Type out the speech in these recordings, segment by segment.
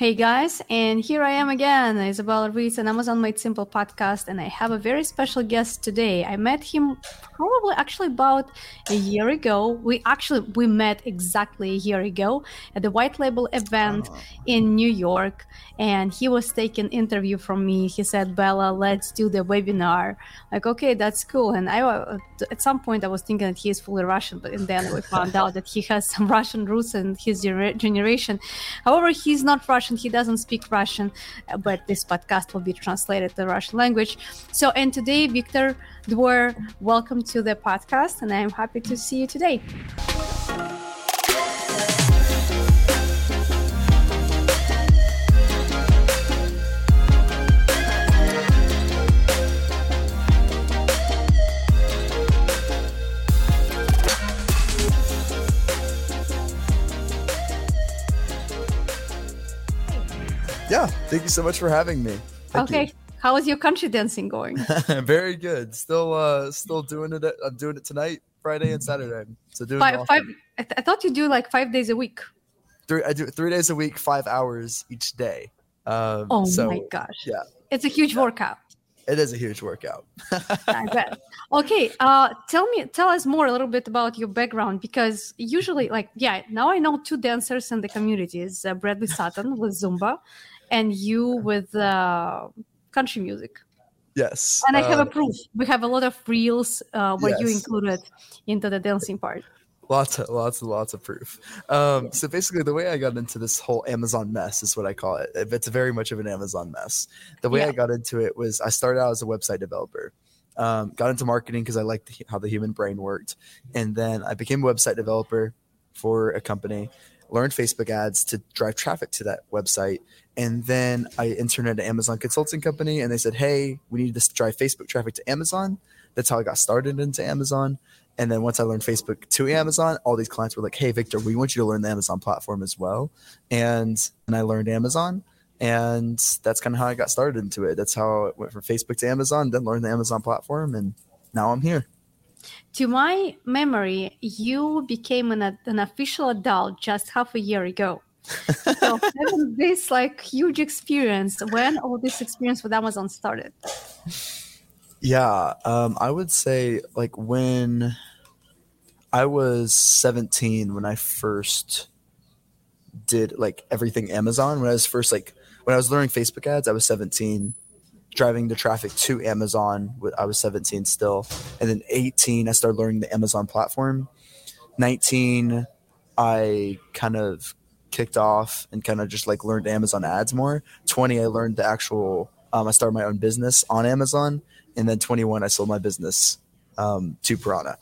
Hey guys, and here I am again, Izabella Ritz, an Amazon Made Simple podcast, and I have a very special guest today. I met him probably actually about a year ago. We actually we met exactly a year ago at the White Label event oh. in New York, and he was taking interview from me. He said, "Bella, let's do the webinar." Like, okay, that's cool. And I uh, at some point I was thinking that he is fully Russian, but then we found out that he has some Russian roots and his generation. However, he's not Russian Russian. He doesn't speak Russian, uh, but this podcast will be translated to Russian language. So, and today, Victor Dwyer, welcome to the podcast, and I'm happy to see you today. Thank you so much for having me. Thank okay. You. How is your country dancing going? Very good. Still uh still doing it I'm doing it tonight, Friday and Saturday. So doing five, five I, th- I, thought you do like 5 days a week. Three I do 3 days a week, 5 hours each day. Um Oh so, my gosh. Yeah. It's a huge yeah. workout. It is a huge workout. I bet. Okay, uh, tell me, tell us more a little bit about your background because usually, like, yeah, now I know two dancers in the community is uh, Bradley Sutton with Zumba, and you with uh, country music. Yes. And I have uh, a proof. We have a lot of reels uh, where yes. you included into the dancing part. Lots of lots and lots of proof. Um, so basically, the way I got into this whole Amazon mess is what I call it. It's very much of an Amazon mess. The way yeah. I got into it was I started out as a website developer. Um, got into marketing because I liked how the human brain worked, and then I became a website developer for a company learned Facebook ads to drive traffic to that website. And then I interned at an Amazon consulting company and they said, Hey, we need to drive Facebook traffic to Amazon. That's how I got started into Amazon. And then once I learned Facebook to Amazon, all these clients were like, Hey, Victor, we want you to learn the Amazon platform as well. And, and I learned Amazon. And that's kind of how I got started into it. That's how it went from Facebook to Amazon, then learned the Amazon platform. And now I'm here to my memory, you became an, an official adult just half a year ago. So having this like huge experience, when all this experience with Amazon started? Yeah, um, I would say like when I was 17 when I first did like everything Amazon. When I was first like when I was learning Facebook ads, I was 17 driving the traffic to Amazon. I was 17 still. And then 18, I started learning the Amazon platform. 19, I kind of kicked off and kind of just like learned Amazon ads more. 20, I learned the actual, um, I started my own business on Amazon. And then 21, I sold my business um, to Piranha,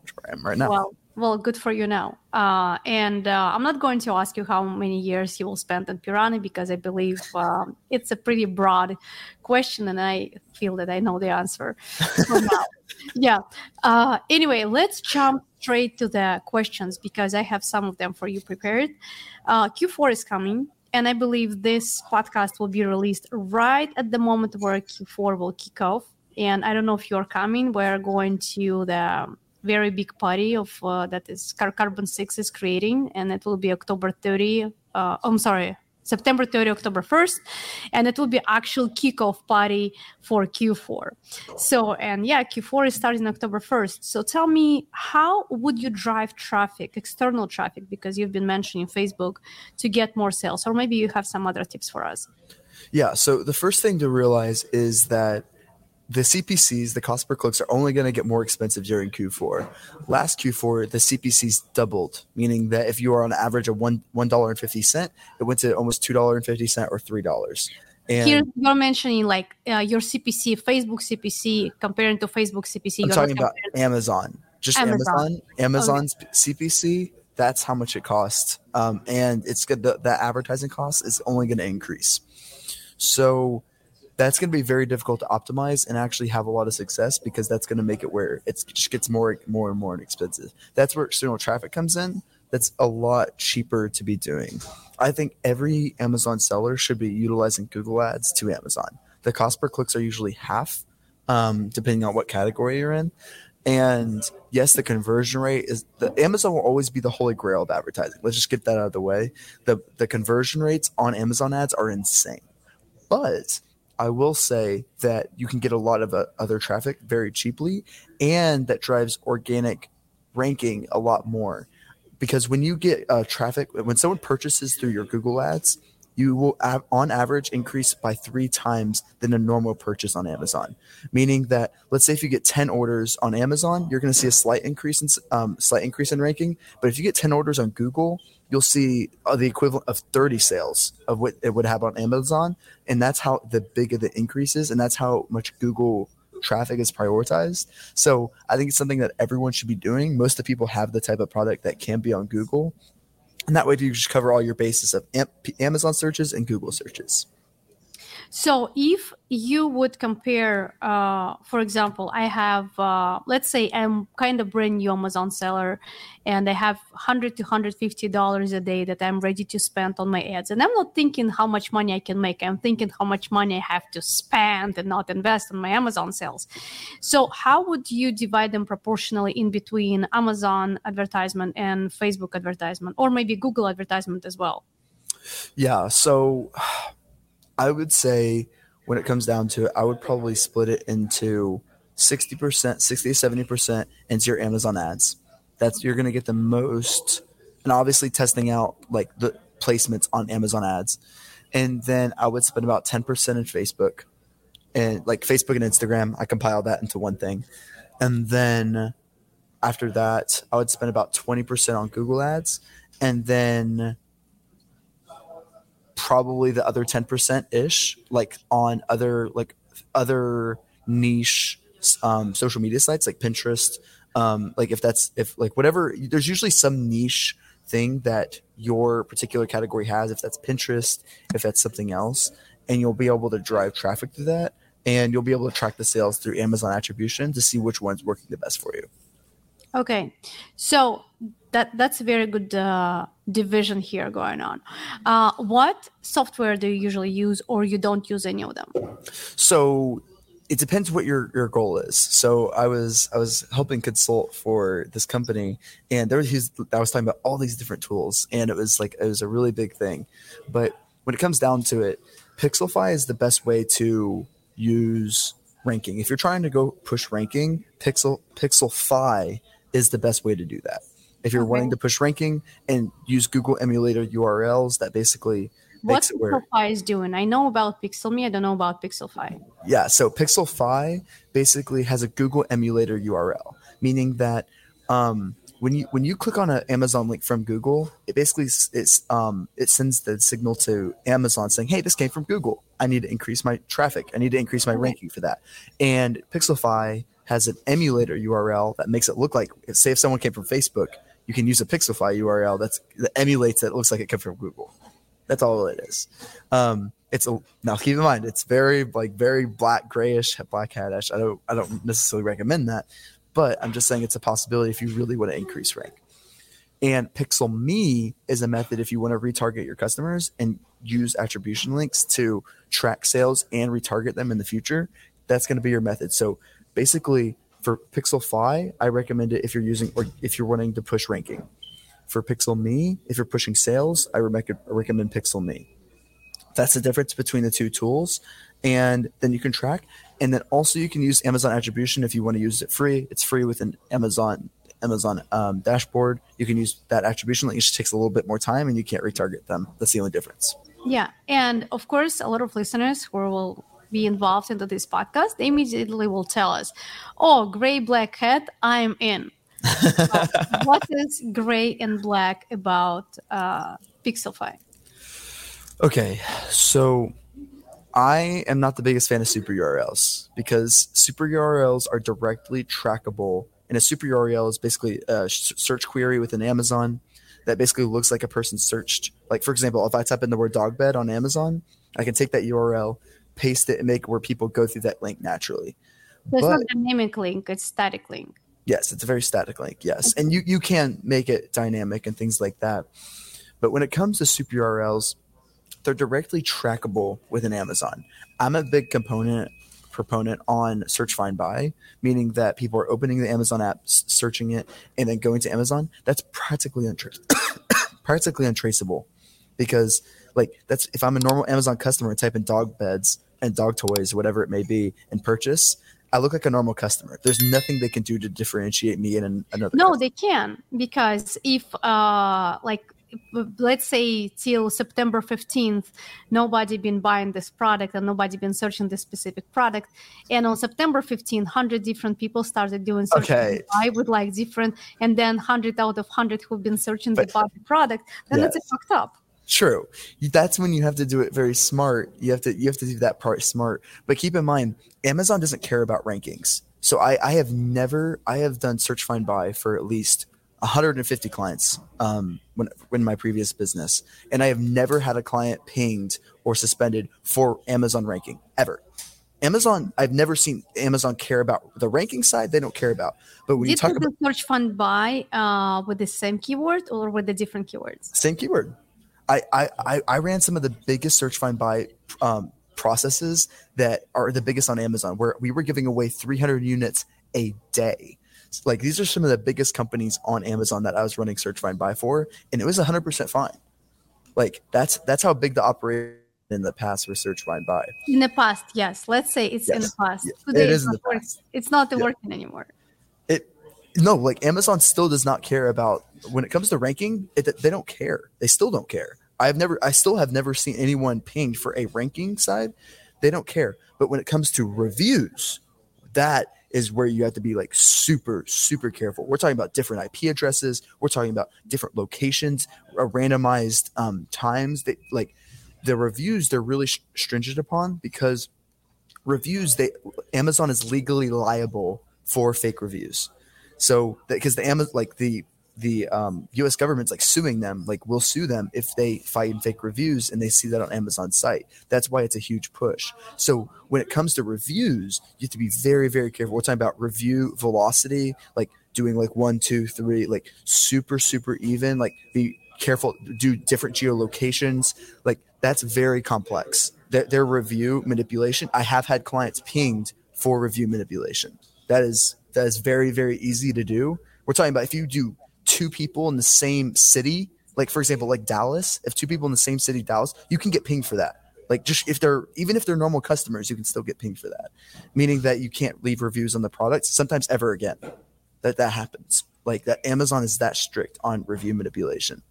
which I am right now. Well, well, good for you now. Uh, and uh, I'm not going to ask you how many years you will spend on Piranha because I believe um, it's a pretty broad question, and I feel that I know the answer yeah. Uh, anyway, let's jump straight to the questions because I have some of them for you prepared. Uh, Q4 is coming, and I believe this podcast will be released right at the moment where Q4 will kick off. And I don't know if you're coming. We're going to the very big party of uh, that is Carbon6 is creating, and it will be October 30. Uh, I'm sorry, September 30, October 1st, and it will be actual kickoff party for Q4. So, and yeah, Q4 is starting October 1st. So tell me, how would you drive traffic, external traffic, because you've been mentioning Facebook, to get more sales? Or maybe you have some other tips for us. Yeah. So the first thing to realize is that the CPCs, the cost per clicks, are only going to get more expensive during Q4. Last Q4, the CPCs doubled, meaning that if you are on average of one one dollar and fifty cent, it went to almost two dollar and fifty cent or three dollars. And Here you're mentioning like uh, your CPC, Facebook CPC, comparing to Facebook CPC. I'm talking about Amazon, just Amazon, Amazon Amazon's okay. CPC. That's how much it costs, um, and it's good. The, the advertising cost is only going to increase. So that's going to be very difficult to optimize and actually have a lot of success because that's going to make it where it just gets more more and more expensive. That's where external traffic comes in. That's a lot cheaper to be doing. I think every Amazon seller should be utilizing Google Ads to Amazon. The cost per clicks are usually half, um, depending on what category you're in. And yes, the conversion rate is the Amazon will always be the holy grail of advertising. Let's just get that out of the way. The the conversion rates on Amazon ads are insane. But I will say that you can get a lot of uh, other traffic very cheaply, and that drives organic ranking a lot more. Because when you get uh, traffic, when someone purchases through your Google ads, you will on average increase by three times than a normal purchase on Amazon. Meaning that let's say if you get ten orders on Amazon, you're going to see a slight increase in um, slight increase in ranking. But if you get ten orders on Google, you'll see uh, the equivalent of thirty sales of what it would have on Amazon, and that's how the bigger the increases, and that's how much Google traffic is prioritized. So I think it's something that everyone should be doing. Most of the people have the type of product that can be on Google and that way you just cover all your bases of Amazon searches and Google searches. So if you would compare, uh, for example, I have, uh, let's say I'm kind of brand new Amazon seller and I have 100 to 150 dollars a day that I'm ready to spend on my ads. And I'm not thinking how much money I can make. I'm thinking how much money I have to spend and not invest in my Amazon sales. So how would you divide them proportionally in between Amazon advertisement and Facebook advertisement or maybe Google advertisement as well? Yeah. So I would say when it comes down to it, I would probably split it into 60%, 60 to 70% into your Amazon ads. That's you're going to get the most and obviously testing out like the placements on Amazon ads. And then I would spend about 10% in Facebook and like Facebook and Instagram. I compile that into one thing. And then after that, I would spend about 20% on Google ads and then probably the other 10% ish like on other like other niche um, social media sites like pinterest. Um, like if that's if like whatever there's usually some niche thing that your particular category has if that's pinterest if that's something else and you'll be able to drive traffic through that and you'll be able to track the sales through amazon attribution to see which one's working the best for you. Okay. So that that's a very good uh, division here going on. Uh, what software do you usually use, or you don't use any of them? So it depends what your, your goal is. So I was I was helping consult for this company, and there was I was talking about all these different tools, and it was like it was a really big thing. But when it comes down to it, Pixelfy is the best way to use ranking. If you're trying to go push ranking, Pixel Pixelfy is the best way to do that if you're okay. wanting to push ranking and use Google emulator URLs, that basically what Pixelfy is doing. I know about Pixelme. I don't know about Pixelfy. Yeah, so Pixelfy basically has a Google emulator URL, meaning that um, when you when you click on an Amazon link from Google, it basically it's um, it sends the signal to Amazon saying, "Hey, this came from Google. I need to increase my traffic. I need to increase my ranking for that." And Pixelfy has an emulator URL that makes it look like, say, if someone came from Facebook, you can use a Pixelfy URL that's that emulates it. Looks like it comes from Google. That's all it is. Um, it's a now keep in mind it's very like very black grayish black hatish. I don't I don't necessarily recommend that, but I'm just saying it's a possibility if you really want to increase rank. And Pixel Me is a method if you want to retarget your customers and use attribution links to track sales and retarget them in the future. That's going to be your method. So basically, for Pixelfy, I recommend it if you're using or if you're wanting to push ranking. For Pixel Me, if you're pushing sales, I recommend Pixel Me. That's the difference between the two tools. And then you can track. And then also you can use Amazon attribution if you want to use it free. It's free with an Amazon Amazon um, dashboard. You can use that attribution. It just takes a little bit more time and you can't retarget them. That's the only difference. Yeah. And of course, a lot of listeners who will be involved into this podcast, they immediately will tell us, "Oh, gray black hat, I'm in." what is gray and black about uh, Pixelfy? Okay, so I am not the biggest fan of super URLs because super URLs are directly trackable, and a super URL is basically a search query within Amazon that basically looks like a person searched. Like for example, if I type in the word dog bed on Amazon, I can take that URL, paste it and make where people go through that link naturally. So it's but, not a dynamic link, it's static link. Yes, it's a very static link. Yes. And you, you can make it dynamic and things like that. But when it comes to super URLs, they're directly trackable within Amazon. I'm a big component proponent on search find buy, meaning that people are opening the Amazon app, searching it, and then going to Amazon. That's practically untraceable. practically untraceable because like that's if I'm a normal Amazon customer and type in dog beds and dog toys, whatever it may be, and purchase, I look like a normal customer. There's nothing they can do to differentiate me and an, another. No, customer. they can because if uh like let's say till September 15th, nobody been buying this product and nobody been searching this specific product. And on September 15th, 100 different people started doing search Okay. I would like different. And then 100 out of 100 who've been searching But- the the product, then Yes. it's fucked up. True. That's when you have to do it very smart. You have to you have to do that part smart. But keep in mind, Amazon doesn't care about rankings. So I, I have never I have done search find buy for at least 150 clients um, when in my previous business, and I have never had a client pinged or suspended for Amazon ranking ever. Amazon, I've never seen Amazon care about the ranking side. They don't care about. But when you talk about search find buy uh, with the same keyword or with the different keywords? same keyword. I, I, I, ran some of the biggest search find buy um, processes that are the biggest on Amazon, where we were giving away 300 units a day. Like these are some of the biggest companies on Amazon that I was running search find buy for, and it was 100% fine. Like that's that's how big the operation in the past for search find buy. In the past, yes. Let's say it's in the past. Today it's in not past. It's not Yeah. working anymore. It no, like Amazon still does not care about when it comes to ranking. It, they don't care. They still don't care. I've never, I still have never seen anyone pinged for a ranking side. They don't care. But when it comes to reviews, that is where you have to be like super, super careful. We're talking about different IP addresses. We're talking about different locations, uh, randomized um, times. That like the reviews, they're really sh- stringent upon because reviews they Amazon is legally liable for fake reviews. So because the Amazon like the the um, U.S. government's like suing them, like we'll sue them if they find fake reviews and they see that on Amazon's site. That's why it's a huge push. So when it comes to reviews, you have to be very very careful. We're talking about review velocity, like doing like one, two, three, like super super even. Like be careful, do different geolocations. Like that's very complex. Their, their review manipulation. I have had clients pinged for review manipulation. That is that is very very easy to do. We're talking about if you do two people in the same city, like for example, like Dallas, if two people in the same city, Dallas, you can get pinged for that. Like just if they're even if they're normal customers, you can still get pinged for that. Meaning that you can't leave reviews on the products sometimes ever again. That that happens. Like that Amazon is that strict on review manipulation.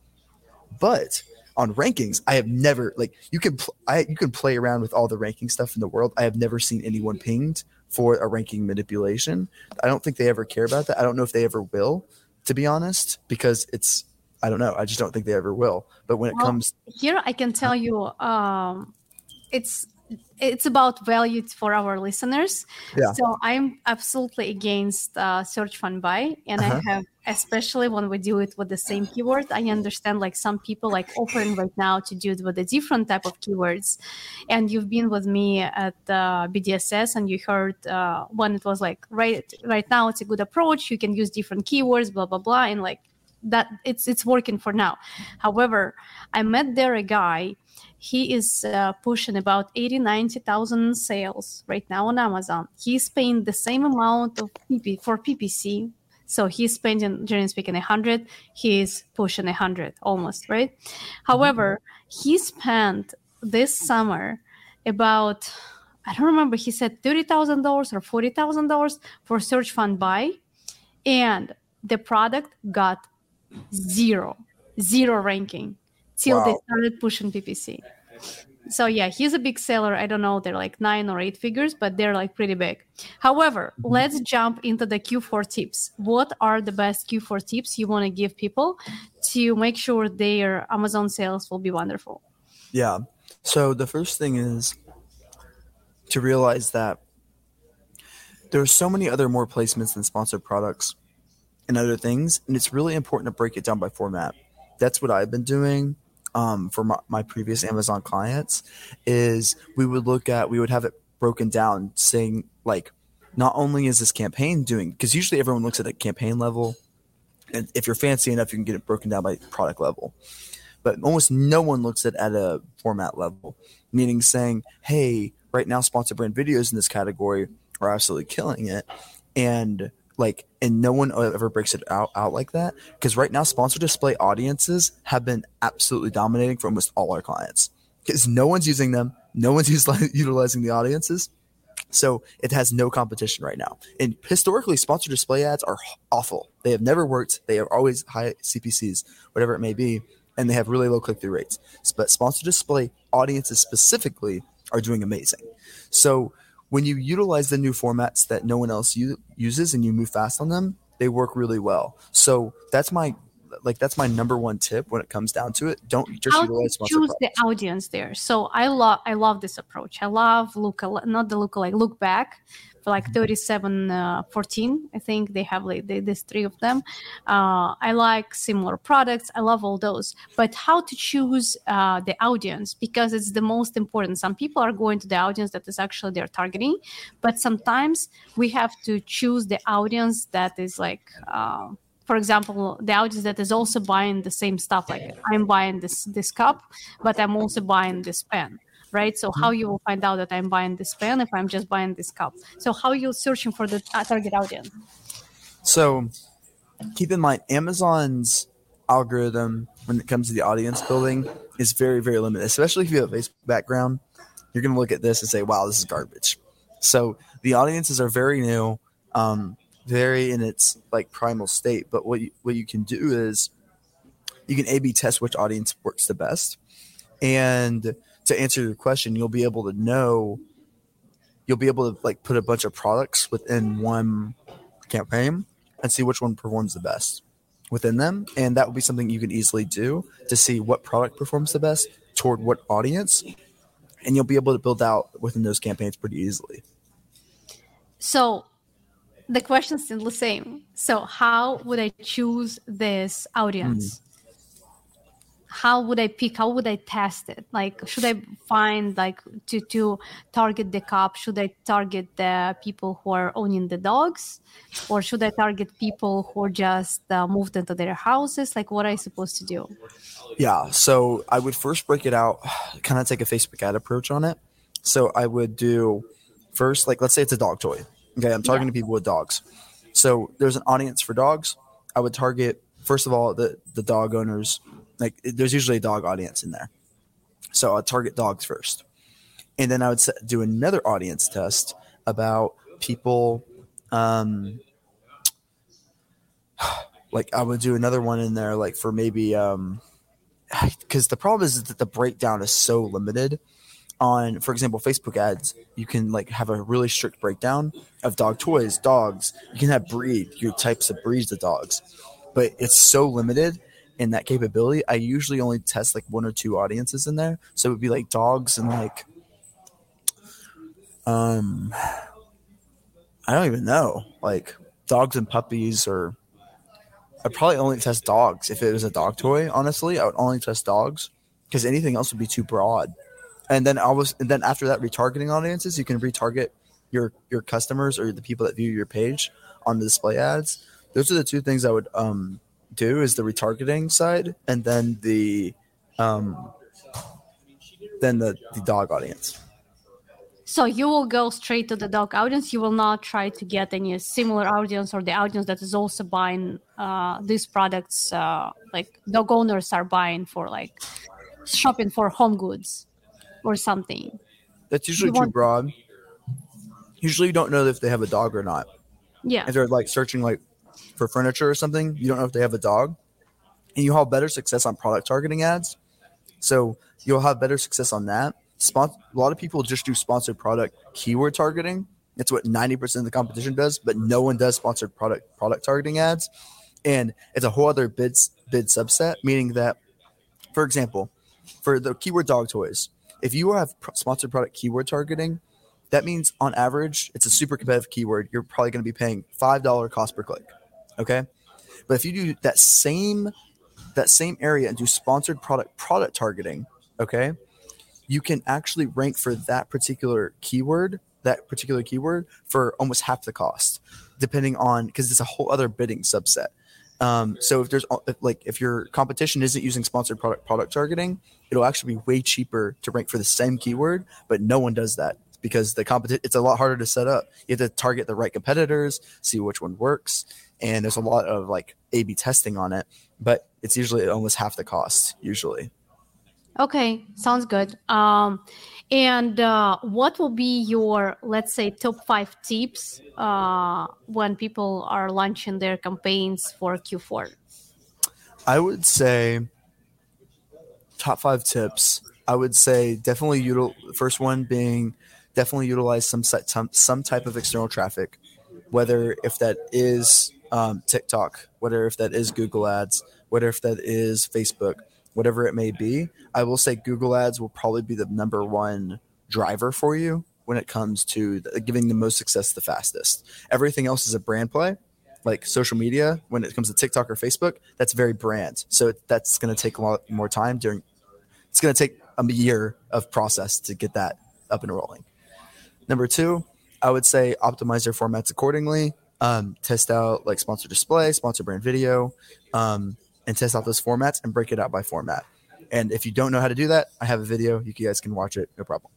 But on rankings, I have never like you can pl- I you can play around with all the ranking stuff in the world. I have never seen anyone pinged for a ranking manipulation. I don't think they ever care about that. I don't know if they ever will, to be honest, because it's I don't know. I just don't think they ever will. But when it Well, comes Here I can tell you, um, it's it's about value for our listeners. Yeah. So I'm absolutely against uh, search find buy, and Uh-huh. I have especially when we do it with the same keyword. I understand like some people like open right now to do it with a different type of keywords, and you've been with me at uh, BDSS, and you heard uh, when it was like right right now it's a good approach. You can use different keywords, blah blah blah, and like that it's it's working for now. However, I met there a guy. He is uh, pushing about 80, 90,000 sales right now on Amazon. He's paying the same amount of PP for PPC. So he's spending, generally speaking, 100. He's pushing 100 almost, right? However, he spent this summer about, I don't remember, he said $30,000 or $40,000 for search find buy. And the product got zero, zero ranking till they started pushing PPC. So yeah, he's a big seller. I don't know, they're like nine or eight figures, but they're like pretty big. However, mm-hmm. let's jump into the Q4 tips. What are the best Q4 tips you want to give people to make sure their Amazon sales will be wonderful? Yeah. So the first thing is to realize that there are so many other more placements than sponsored products and other things, and it's really important to break it down by format. That's what I've been doing um, for my, my previous Amazon clients. Is we would look at we would have it broken down, saying like, not only is this campaign doing because usually everyone looks at a campaign level, and if you're fancy enough, you can get it broken down by product level but almost no one looks at at a format level, meaning saying, "Hey, right now sponsored brand videos in this category are absolutely killing it. And like and no one ever breaks it out out like that. Because right now sponsor display audiences have been absolutely dominating for almost all our clients. Because no one's using them. No one's utilizing the audiences. So it has no competition right now. And historically sponsor display ads are awful. They have never worked. They are always high cpcs whatever it may be and they have really low click-through rates. But sponsor display audiences specifically are doing amazing. So when you utilize the new formats that no one else u- uses and you move fast on them, they work really well. So that's my like that's my number one tip when it comes down to it. Don't just How utilize choose the audience there. So I love I love this approach. I love look not the look like look back like mm-hmm. 37 uh, 14 i think they have like they, there's three of them. Uh, i like similar products. I love all those. But how to choose uh, the audience? Because it's the most important. Some people are going to the audience that is actually their targeting but sometimes we have to choose the audience that is like uh, for example, the audience that is also buying the same stuff, like I'm buying this this cup, but I'm also buying this pen right? So how you will find out that I'm buying this pen if I'm just buying this cup? So how you searching for the uh, target audience? So keep in mind Amazon's algorithm when it comes to the audience building is very very limited, especially if you have a Facebook background. You're going to look at this and say, "Wow, this is garbage." So the audiences are very new, um, very in its like primal state. But what you, what you can do is you can A/B test which audience works the best, and to answer your question, you'll be able to know you'll be able to like put a bunch of products within one campaign and see which one performs the best within them. And that will be something you can easily do to see what product performs the best toward what audience. And you'll be able to build out within those campaigns pretty easily. So the question is still the same. So how would i choose this audience? Mm how would I pick? How would I test it? Like, should I find like to to target the cop? Should I target the people who are owning the dogs, or should I target people who just uh, moved into their houses? Like, what are I supposed to do? Yeah, so I would first break it out, kind of take a Facebook ad approach on it. So I would do first, like, let's say it's a dog toy. Okay, I'm targeting yeah. people with dogs. So there's an audience for dogs. I would target first of all the the dog owners like there's usually a dog audience in there. So I'd target dogs first. And then I would do another audience test about people. Um, like I would do another one in there, like for maybe, um, because the problem is that the breakdown is so limited on for example facebook ads you can like have a really strict breakdown of dog toys dogs you can have breed your types of breeds of dogs but it's so limited in that capability, I usually only test like one or two audiences in there. So it would be like dogs and like um I don't even know. Like dogs and puppies or I'd probably only test dogs if it was a dog toy, honestly. I would only test dogs because anything else would be too broad. And then I was and then after that retargeting audiences, you can retarget your your customers or the people that view your page on the display ads. Those are the two things I would um do is the retargeting side, and then the um, then the, the dog audience. So you will go straight to the dog audience. You will not try to get any similar audience or the audience that is also buying uh, these products. Uh, like dog owners are buying for like shopping for home goods or something. That's usually you too want- broad. Usually, you don't know if they have a dog or not. Yeah. If they're like searching like for furniture or something, you don't know if they have a dog, and you have better success on product targeting ads. So you'll have better success on that. A lot of people just do sponsored product keyword targeting. It's what 90% of the competition does, but no one does sponsored product product targeting ads. And it's a whole other bid bid subset, meaning that, for example, for the keyword dog toys, if you have sponsored product keyword targeting, that means on average, it's a super competitive keyword. You're probably going to be paying $5 cost per click. Okay. But if you do that same that same area and do sponsored product product targeting, okay, you can actually rank for that particular keyword, that particular keyword for almost half the cost, depending on because it's a whole other bidding subset. Um, so if there's like if your competition isn't using sponsored product product targeting, it'll actually be way cheaper to rank for the same keyword, but no one does that because the competition it's a lot harder to set up. You have to target the right competitors, see which one works, and there's a lot of like A/B testing on it. But it's usually almost half the cost usually. Okay, sounds good. Um, and uh, what will be your, let's say, top five tips uh, when people are launching their campaigns for Q4? I would say top five tips. I would say definitely util. First one being definitely utilize some some some type of external traffic, whether if that is um, TikTok, whether if that is Google Ads, whether if that is Facebook, whatever it may be. I will say Google Ads will probably be the number one driver for you when it comes to the, giving the most success the fastest. Everything else is a brand play. Like social media, when it comes to TikTok or Facebook, that's very brand. So that's going to take a lot more time during. It's going to take a year of process to get that up and rolling. Number two, I would say optimize your formats accordingly. Um, test out like sponsor display, sponsor brand video, um, and test out those formats and break it out by format. And if you don't know how to do that, I have a video. You guys can watch it, no problem.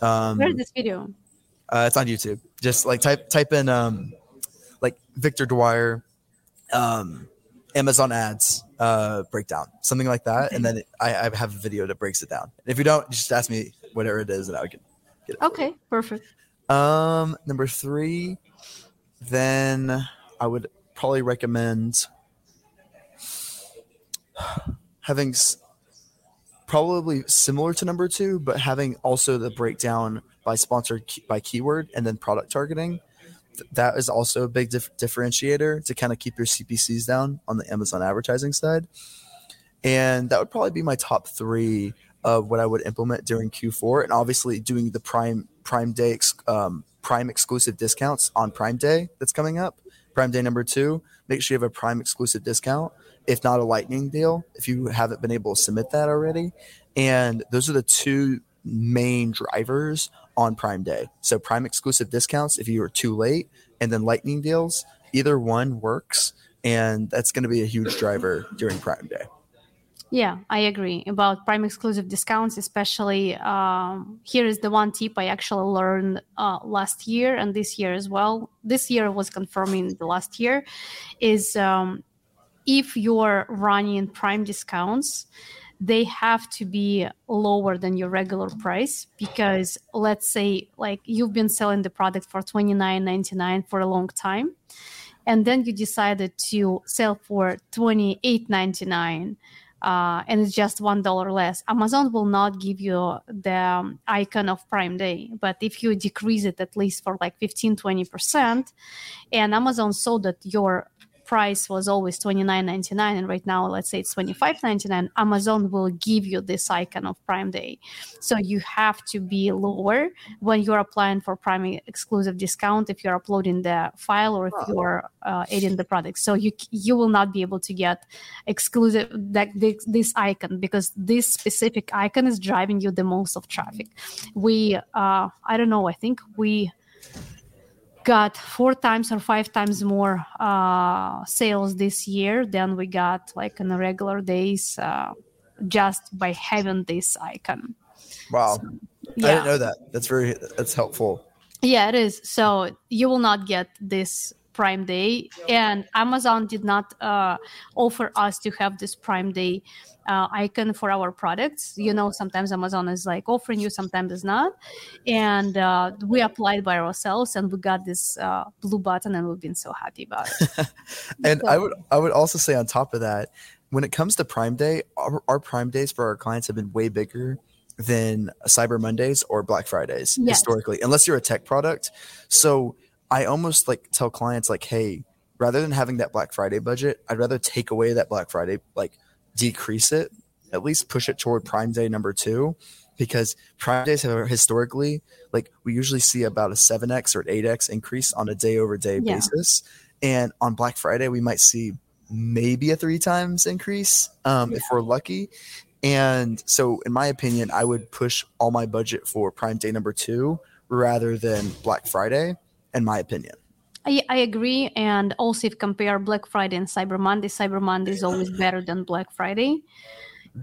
Um, Where's this video? Uh, it's on YouTube. Just like type type in um, like Victor Dwyer, um, Amazon ads uh, breakdown, something like that, okay. and then it, I, I, have a video that breaks it down. if you don't, just ask me whatever it is, and I can get it. Okay, perfect. Um, number three, then I would probably recommend having probably similar to number two, but having also the breakdown by sponsor by keyword and then product targeting. That is also a big dif- differentiator to kind of keep your CPCs down on the Amazon advertising side. And that would probably be my top three of what I would implement during Q4, and obviously doing the Prime Prime Day um, Prime exclusive discounts on Prime Day that's coming up. Prime Day number two. Make sure you have a Prime exclusive discount if not a lightning deal, if you haven't been able to submit that already. And those are the two main drivers on Prime Day. So Prime exclusive discounts if you are too late, and then lightning deals. Either one works, and that's going to be a huge driver during Prime Day. Yeah, I agree about Prime exclusive discounts, especially. Um, here is the one tip I actually learned uh, last year and this year as well. This year was confirming the last year, is um, if you're running prime discounts they have to be lower than your regular price because let's say like you've been selling the product for 29.99 for a long time and then you decided to sell for 28.99 uh, and it's just one dollar less. Amazon will not give you the um, icon of prime day but if you decrease it at least for like 15 20% and amazon saw that your price was always $29.99 and right now let's say it's $25.99 amazon will give you this icon of prime day. So you have to be lower when you're applying for prime exclusive discount if you're uploading the file or if you're uh, adding the product. So you you will not be able to get exclusive that this, this icon because this specific icon is driving you the most of traffic. We uh, i don't know i think we got four times or five times more uh, sales this year than we got like in the regular days uh, just by having this icon. Wow. So, yeah. I didn't know that. That's very that's helpful. Yeah, it is. So you will not get this Prime Day, and Amazon did not uh, offer us to have this Prime Day uh, icon for our products. You know, sometimes Amazon is like offering you, sometimes it's not. And uh, we applied by ourselves, and we got this uh, blue button, and we've been so happy about it. and so, I would I would also say on top of that, when it comes to Prime Day, our, our Prime Days for our clients have been way bigger than Cyber Mondays or Black Fridays yes. historically, unless you're a tech product. So I almost like tell clients like, hey, rather than having that Black Friday budget, I'd rather take away that Black Friday like decrease it, at least push it toward Prime Day number two, because Prime Days have historically, like we usually see about a 7x or an 8x increase on a day over day basis. And on Black Friday, we might see maybe a three times increase um, yeah. if we're lucky. And so, in my opinion, I would push all my budget for Prime Day number two rather than Black Friday, in my opinion. I, I agree. And also, if compare Black Friday and Cyber Monday, Cyber Monday is always better than Black Friday.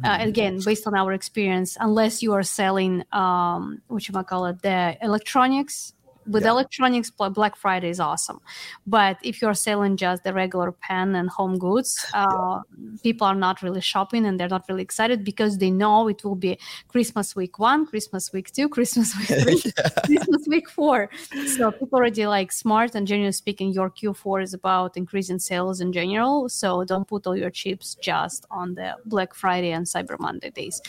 uh, again based on our experience unless you are selling um you might call it the electronics with yeah. electronics black friday is awesome. But if you're selling just the regular pen and home goods uh, people are not really shopping and they're not really excited because they know it will be christmas week one christmas week two christmas week three yeah. christmas week four. So people already like smart and generally speaking your q4 is about increasing sales in general. So don't put all your chips just on the black friday and cyber monday days.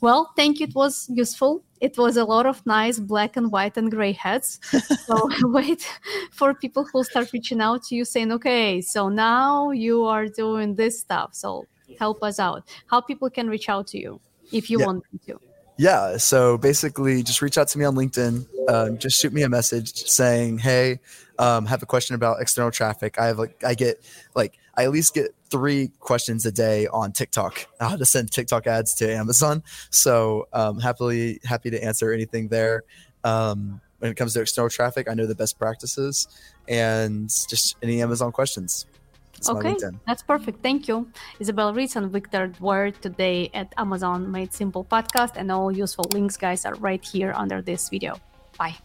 Well thank you. It was useful it was a lot of nice black and white and gray hats. so wait for people who start reaching out to you saying, okay, so now you are doing this stuff. So help us out. How people can reach out to you if you yeah. want them to. Yeah. So basically, just reach out to me on LinkedIn. Um, just shoot me a message saying, "Hey, um, have a question about external traffic." I have like I get like I at least get three questions a day on TikTok how to send TikTok ads to Amazon. So um, happily happy to answer anything there. Um, when it comes to external traffic, I know the best practices and just any Amazon questions. That's okay, that's perfect. Thank you. Isabel Ritz and Victor Dwyer today at Amazon Made Simple podcast, and all useful links, guys, are right here under this video. Bye.